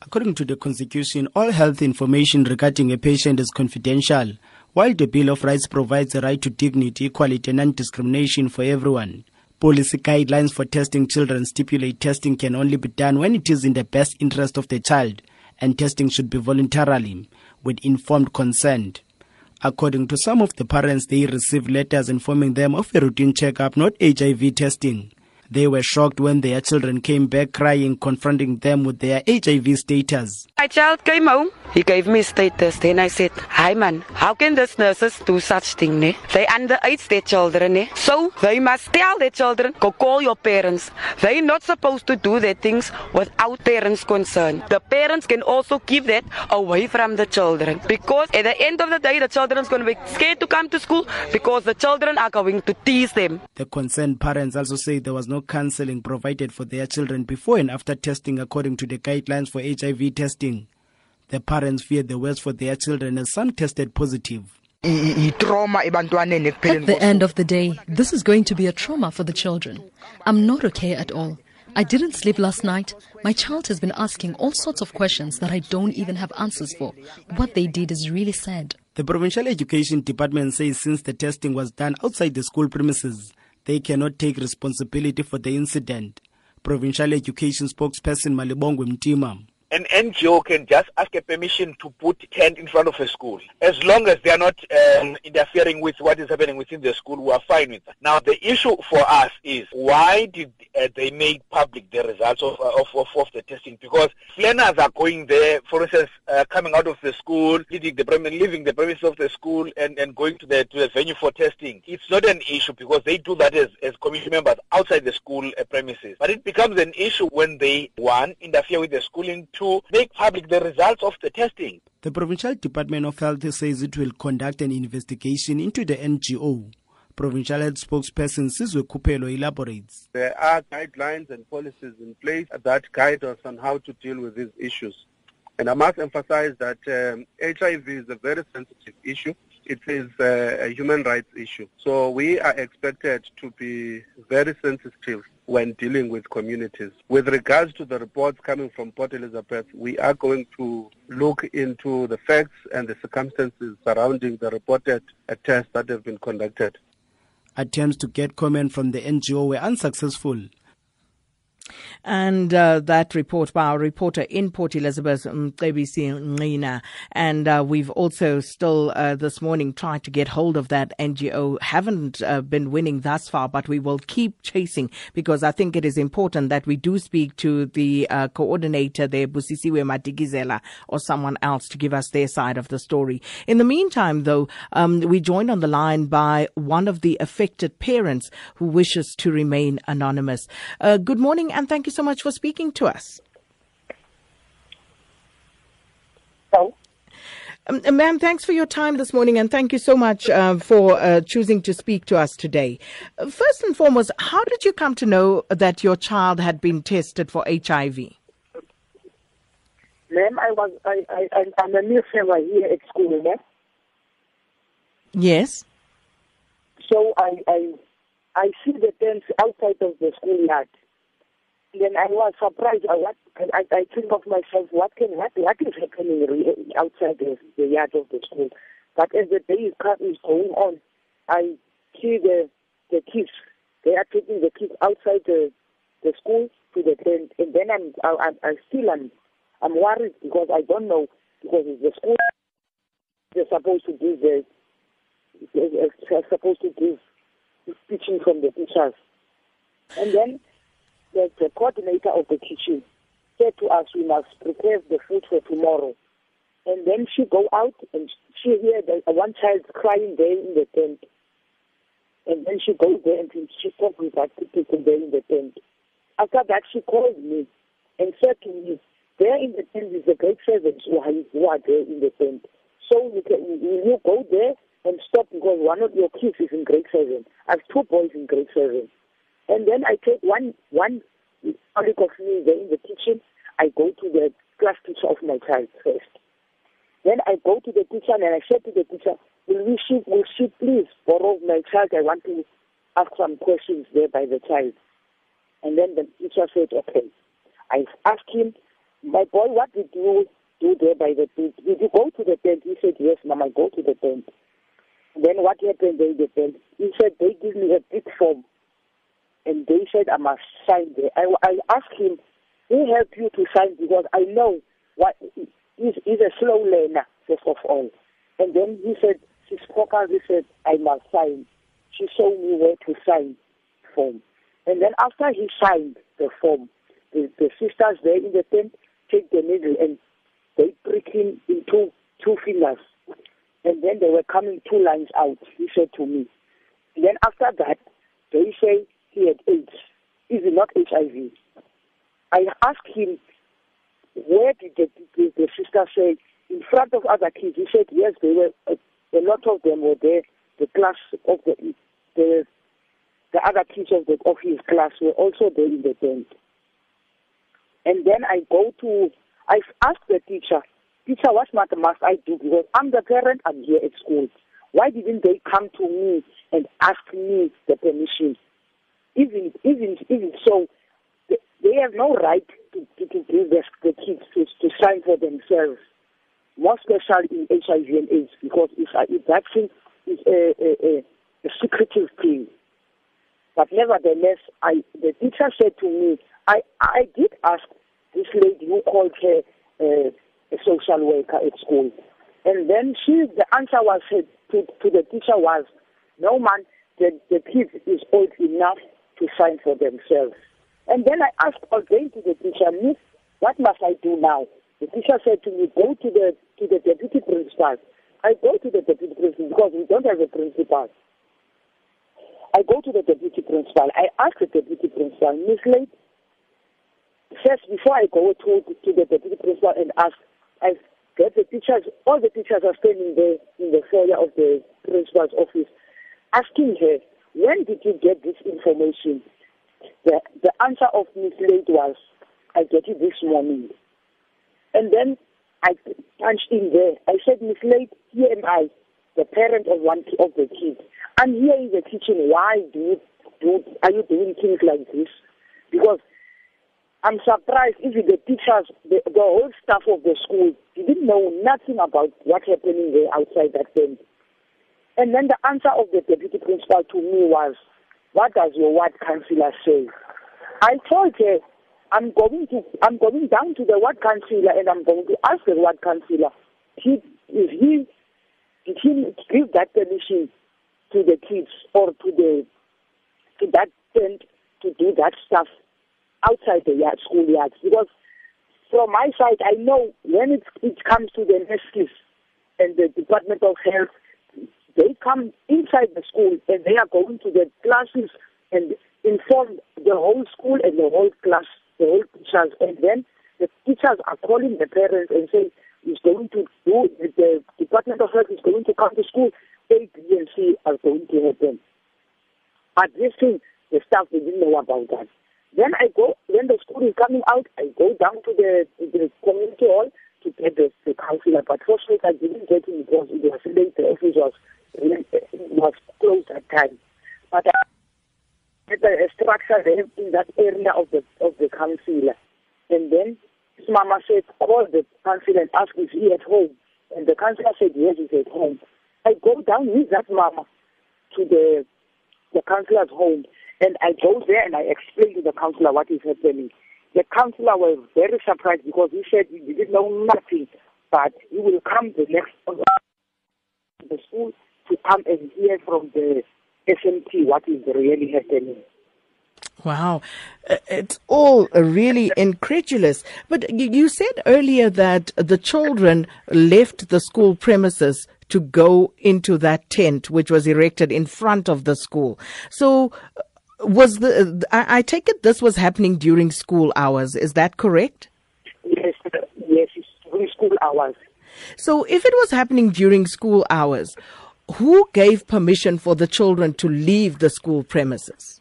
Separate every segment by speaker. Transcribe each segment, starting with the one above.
Speaker 1: According to the Constitution, all health information regarding a patient is confidential, while the Bill of Rights provides a right to dignity, equality, and non discrimination for everyone. Policy guidelines for testing children stipulate testing can only be done when it is in the best interest of the child, and testing should be voluntarily, with informed consent. According to some of the parents, they received letters informing them of a routine checkup, not HIV testing. They were shocked when their children came back crying, confronting them with their HIV status.
Speaker 2: My child came home. He gave me status. Then I said, Hi man, how can these nurses do such thing? Ne? They underage their children. Ne? So they must tell their children, go call your parents. They're not supposed to do their things without parents' concern. The parents can also keep that away from the children. Because at the end of the day, the children's going to be scared to come to school because the children are going to tease them.
Speaker 1: The concerned parents also say there was no counseling provided for their children before and after testing according to the guidelines for HIV testing. The parents feared the worst for their children as some tested positive.
Speaker 3: At
Speaker 4: the end of the day, this is going to be a trauma for the children. I'm not okay at all. I didn't sleep last night. My child has been asking all sorts of questions that I don't even have answers for. What they did is really sad.
Speaker 1: The Provincial Education Department says since the testing was done outside the school premises, they cannot take responsibility for the incident. Provincial Education spokesperson Malibongwe Mtima
Speaker 5: an NGO can just ask a permission to put tent in front of a school. As long as they are not um, interfering with what is happening within the school, we are fine with that. Now, the issue for us is why did uh, they make public the results of, uh, of, of, of, the testing? Because learners are going there, for instance, uh, coming out of the school, leaving the, leaving the premises of the school and, and going to the, to the venue for testing. It's not an issue because they do that as, as community members outside the school uh, premises. But it becomes an issue when they, one, interfere with the schooling, to make public the results of the testing.
Speaker 1: The Provincial Department of Health says it will conduct an investigation into the NGO. Provincial Health spokesperson Sizwe Kupelo elaborates.
Speaker 6: There are guidelines and policies in place that guide us on how to deal with these issues. And I must emphasize that um, HIV is a very sensitive issue. It is uh, a human rights issue. So we are expected to be very sensitive when dealing with communities. With regards to the reports coming from Port Elizabeth, we are going to look into the facts and the circumstances surrounding the reported tests that have been conducted.
Speaker 1: Attempts to get comment from the NGO were unsuccessful.
Speaker 7: And uh, that report by our reporter in Port Elizabeth, Mcebisi Ngqina. And uh, we've also still uh, this morning tried to get hold of that NGO. Haven't uh, been winning thus far, but we will keep chasing because I think it is important that we do speak to the uh, coordinator there, Busisiwe Matigizela, or someone else to give us their side of the story. In the meantime, though, um, we joined on the line by one of the affected parents who wishes to remain anonymous. Uh, good morning and thank you so much for speaking to us.
Speaker 8: Hello.
Speaker 7: Um, uh, ma'am, thanks for your time this morning and thank you so much uh, for uh, choosing to speak to us today. Uh, first and foremost, how did you come to know that your child had been tested for HIV?
Speaker 8: Ma'am, I was I, I I'm a new family here at school, ma'am.
Speaker 7: Yes.
Speaker 8: So I I I see the tents outside of the schoolyard then I was surprised. I, what, I, I think of myself, what can what, what is happening outside the, the yard of the school? But as the day is going on, I see the the kids. They are taking the kids outside the the school to the tent, and then I'm I, I still am I'm worried because I don't know because the school they're supposed to give the they're supposed to give teaching from the teachers, and then the, the coordinator of the kitchen said to us, we must prepare the food for tomorrow. And then she go out and she hear the, one child crying there in the tent. And then she goes there and she talks with that people there in the tent. After that, she called me and said to me, there in the tent is the great servants who are, who are there in the tent. So you can, will you go there and stop because one of your kids is in grade seven. I have two boys in grade seven. And then I take one one colleague of me there in the kitchen. I go to the class teacher of my child first. Then I go to the teacher and I said to the teacher, will, we she, will she please borrow my child? I want to ask some questions there by the child. And then the teacher said, okay. I asked him, my boy, what did you do there by the tent? Did you go to the tent? He said, yes, mom, I go to the tent. Then what happened there in the tent? He said, they give me a big form. And they said, I must sign there. I, I asked him, who helped you to sign? Because I know what he's, he's a slow learner, first of all. And then he said, she spoke out, he said, I must sign. She showed me where to sign form. And then after he signed the form, the, the sisters there in the tent take the needle and they prick him in two, two fingers. And then they were coming two lines out, he said to me. And then after that, they say he had AIDS. Is it not HIV? I asked him, where did the, the, the sister say, in front of other kids? He said, yes, they were, a, a lot of them were there. The class of the, the, the other kids of, the, of his class were also there in the tent. And then I go to, I ask the teacher, teacher, what must I do? Because I'm the parent, I'm here at school. Why didn't they come to me and ask me the permission? Even, even, even so, they have no right to, to, to give the, the kids to, to sign for themselves, more especially in HIV and AIDS, because if, if vaccine is a, a, a secretive thing. But nevertheless, I, the teacher said to me, I, I did ask this lady who called her uh, a social worker at school. And then she, the answer was to, to the teacher was, no man, the, the kid is old enough to sign for themselves. And then I asked again to the teacher, Miss, what must I do now? The teacher said to me, go to the to the deputy principal. I go to the deputy principal because we don't have a principal. I go to the deputy principal. I ask the deputy principal, Miss Late, first before I go to, to the deputy principal and ask, I get the teachers, all the teachers are standing there in the foyer of the principal's office, asking her, when did you get this information? The, the answer of Miss Late was, I get it this morning. And then I punched in there. I said, Miss Late, here am I, the parent of one of the kids. I'm here in the kitchen. Why do you do, are you doing things like this? Because I'm surprised even the teachers, the, the whole staff of the school didn't know nothing about what's happening there outside that tent. And then the answer of the deputy principal to me was, what does your ward councillor say? I told her, I'm going to, I'm going down to the ward councillor and I'm going to ask the ward councillor, he, if he, did he give that permission to the kids or to the, to that tent to do that stuff outside the yard, school yards? Because from my side, I know when it, it comes to the nurses and the Department of Health, they come inside the school and they are going to the classes and inform the whole school and the whole class, the whole teachers. And then the teachers are calling the parents and say, is going to do, the Department of Health is going to come to school, A, B, and C are going to happen. But this thing, the staff didn't know about that. Then I go, when the school is coming out, I go down to the, the community hall to get the, the councillor. But fortunately, I didn't get him because it was late. The office was was closed at time. But I had a structure there in that area of the of the councillor. And then his mama said, call the councillor and ask if he at home. And the councillor said, yes, he's at home. I go down with that mama to the the councillor's home. And I go there and I explain to the councillor what is happening. The councillor was very surprised because he said he didn't know nothing, but he will come the next the school to come and hear from the SMT what is really happening.
Speaker 7: Wow, uh, it's all really incredulous. But you said earlier that the children left the school premises to go into that tent which was erected in front of the school. So, uh, was the I, take it this was happening during school hours? Is that correct?
Speaker 8: Yes, yes, during school hours.
Speaker 7: So, if it was happening during school hours, who gave permission for the children to leave the school premises?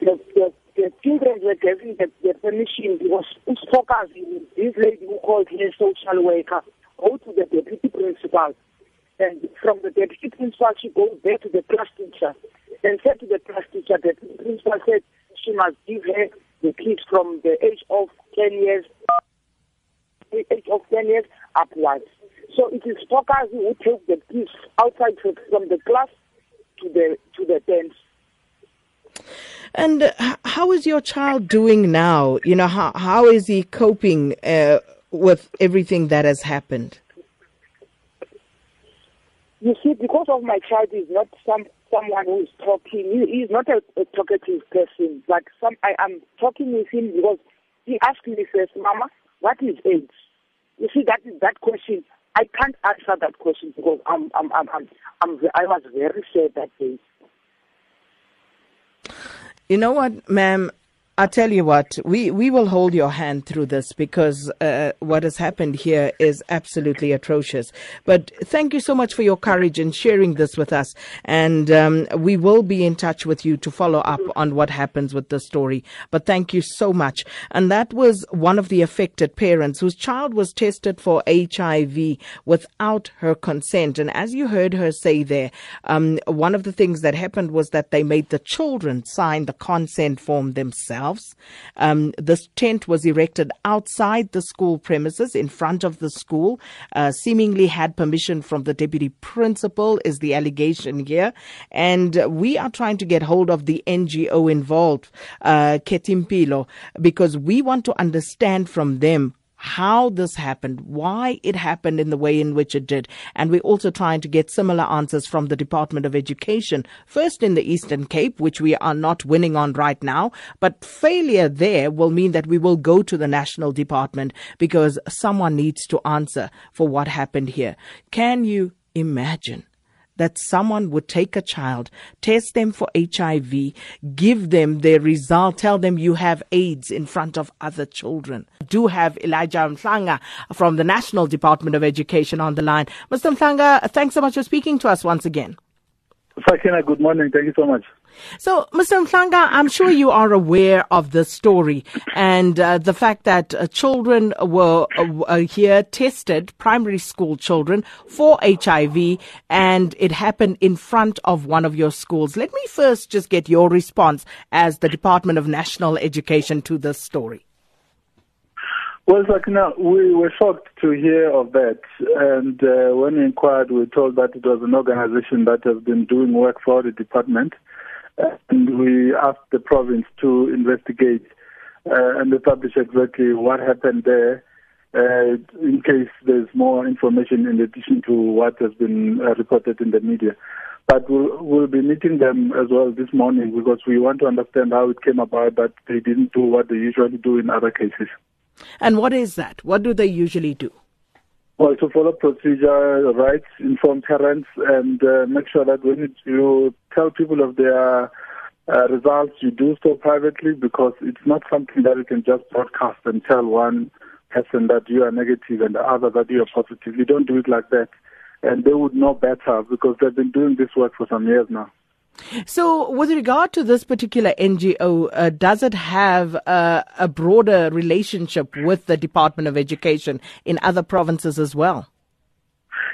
Speaker 8: The, the, the children were given the, the permission because focusing this lady who called her social worker go to the deputy principal. And from the deputy principal, she goes back to the class teacher and said to the class teacher, that the principal said she must give her the kids from the age of 10 years, age of 10 years upwards. So it is stalkers who take the kids outside from the class to the to the tents.
Speaker 7: And how is your child doing now? You know, how how is he coping uh, with everything that has happened?
Speaker 8: You see, because of my child is not some someone who is talking. He, is not a, a talkative person, Like some I am talking with him because he asked me, says, "Mama, what is AIDS?" You see, that is that question. I can't answer that question because I'm, I'm, I'm, I'm, I'm I was very sad that day.
Speaker 7: You know what, ma'am? I tell you what, we, we will hold your hand through this because uh, what has happened here is absolutely atrocious. But thank you so much for your courage in sharing this with us. And um, we will be in touch with you to follow up on what happens with the story. But thank you so much. And that was one of the affected parents whose child was tested for HIV without her consent. And as you heard her say there, um, one of the things that happened was that they made the children sign the consent form themselves themselves. Um, this tent was erected outside the school premises in front of the school, uh, seemingly had permission from the deputy principal, is the allegation here. And we are trying to get hold of the NGO involved, uh, Khethimpilo, because we want to understand from them how this happened, why it happened in the way in which it did. And we're also trying to get similar answers from the Department of Education, first in the Eastern Cape, which we are not winning on right now. But failure there will mean that we will go to the National Department because someone needs to answer for what happened here. Can you imagine? That someone would take a child, test them for HIV, give them their result, tell them you have AIDS in front of other children. I do have Elijah Mhlanga from the National Department of Education on the line. Mr. Mhlanga, thanks so much for speaking to us once again.
Speaker 3: Sakina, good morning. Thank you so much.
Speaker 7: So, Mr. Mhlanga, I'm sure you are aware of the story and uh, the fact that uh, children were uh, here tested, primary school children, for HIV, and it happened in front of one of your schools. Let me first just get your response as the Department of National Education to this story.
Speaker 3: Well, Sakina, we were shocked to hear of that. And uh, when we inquired, we were told that it was an organization that has been doing work for the department. And we asked the province to investigate uh, and establish exactly what happened there uh, in case there's more information in addition to what has been uh, reported in the media. But we'll, we'll be meeting them as well this morning because we want to understand how it came about that they didn't do what they usually do in other cases.
Speaker 7: And what is that? What do they usually do?
Speaker 3: Well, to follow procedure, rights, inform parents, and uh, make sure that when you tell people of their uh, results, you do so privately because it's not something that you can just broadcast and tell one person that you are negative and the other that you are positive. You don't do it like that. And they would know better because they've been doing this work for some years now.
Speaker 7: So, with regard to this particular NGO, uh, does it have uh, a broader relationship with the Department of Education in other provinces as well?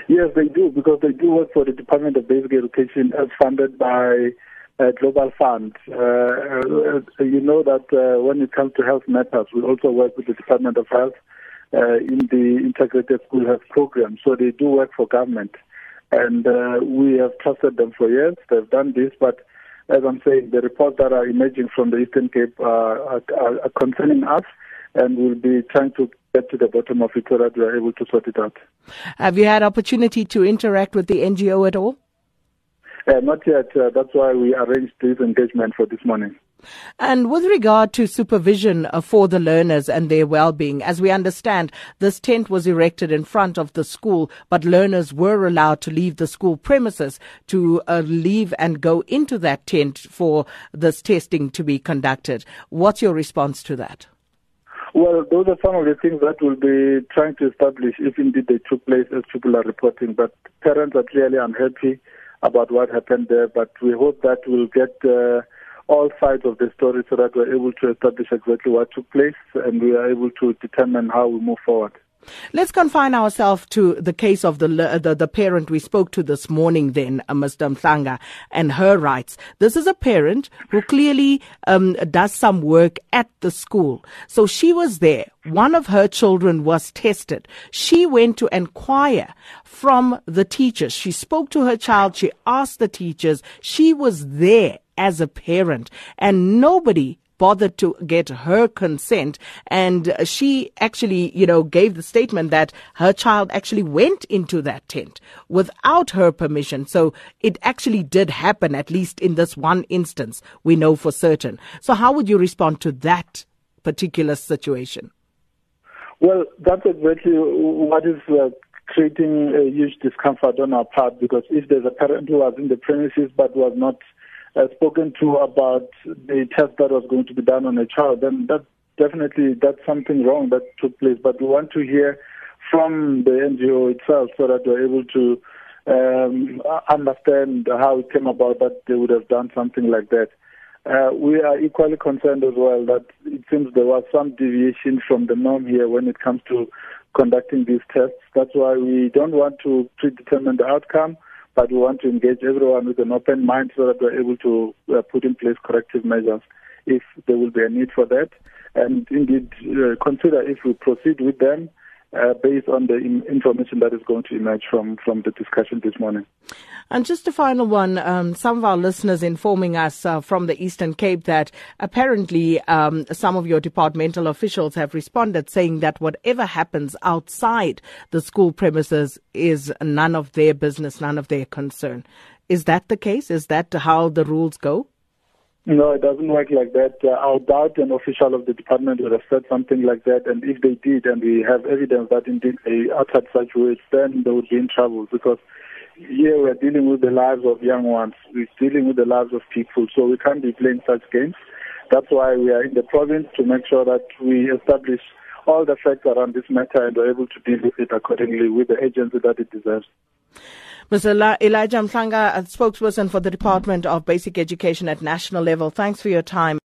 Speaker 3: Yes, they do, because they do work for the Department of Basic Education as funded by uh, Global Fund. Uh, uh, you know that when it comes to health matters, we also work with the Department of Health in the Integrated School Health Program. So they do work for government. And uh, we have trusted them for years. They've done this, but as I'm saying, the reports that are emerging from the Eastern Cape are, are, are concerning us, and we'll be trying to get to the bottom of it so that we are able to sort it out.
Speaker 7: Have you had opportunity to interact with the NGO at all?
Speaker 3: Uh, not yet. Uh, that's why we arranged this engagement for this morning.
Speaker 7: And with regard to supervision uh, for the learners and their well-being, as we understand, this tent was erected in front of the school, but learners were allowed to leave the school premises to uh, leave and go into that tent for this testing to be conducted. What's your response to that?
Speaker 3: Well, those are some of the things that we'll be trying to establish if indeed they took place as people are reporting. But parents are clearly unhappy about what happened there, but we hope that we'll get uh, all sides of the story so that we're able to establish exactly what took place and we are able to determine how we move forward.
Speaker 7: Let's confine ourselves to the case of the, the, the parent we spoke to this morning, then, uh, Mr. Mhlanga, and her rights. This is a parent who clearly um, does some work at the school. So she was there. One of her children was tested. She went to inquire from the teachers. She spoke to her child. She asked the teachers. She was there as a parent, and nobody bothered to get her consent. And she actually, you know, gave the statement that her child actually went into that tent without her permission. So it actually did happen, at least in this one instance, we know for certain. So how would you respond to that particular situation?
Speaker 3: Well, that's exactly what is uh, creating a huge discomfort on our part because if there's a parent who was in the premises but was not uh, spoken to about the test that was going to be done on a child, then that definitely that's something wrong that took place. But we want to hear from the NGO itself so that we're able to um, understand how it came about that they would have done something like that. Uh, we are equally concerned as well that it seems there was some deviation from the norm here when it comes to conducting these tests. That's why we don't want to predetermine the outcome but we want to engage everyone with an open mind so that we're able to uh, put in place corrective measures if there will be a need for that, and indeed uh, consider if we proceed with them uh, based on the information that is going to emerge from, from the discussion this morning.
Speaker 7: And just a final one, um, some of our listeners informing us uh, from the Eastern Cape that apparently um, some of your departmental officials have responded saying that whatever happens outside the school premises is none of their business, none of their concern. Is that the case? Is that how the rules go?
Speaker 3: No, it doesn't work like that. Uh, I doubt an official of the department would have said something like that. And if they did, and we have evidence that indeed they uttered such words, then they would be in trouble because here we're dealing with the lives of young ones. We're dealing with the lives of people. So we can't be playing such games. That's why we are in the province to make sure that we establish all the facts around this matter and are able to deal with it accordingly with the agency that it deserves.
Speaker 7: Mr. Elijah Mhlanga, spokesperson for the Department of Basic Education at national level, thanks for your time.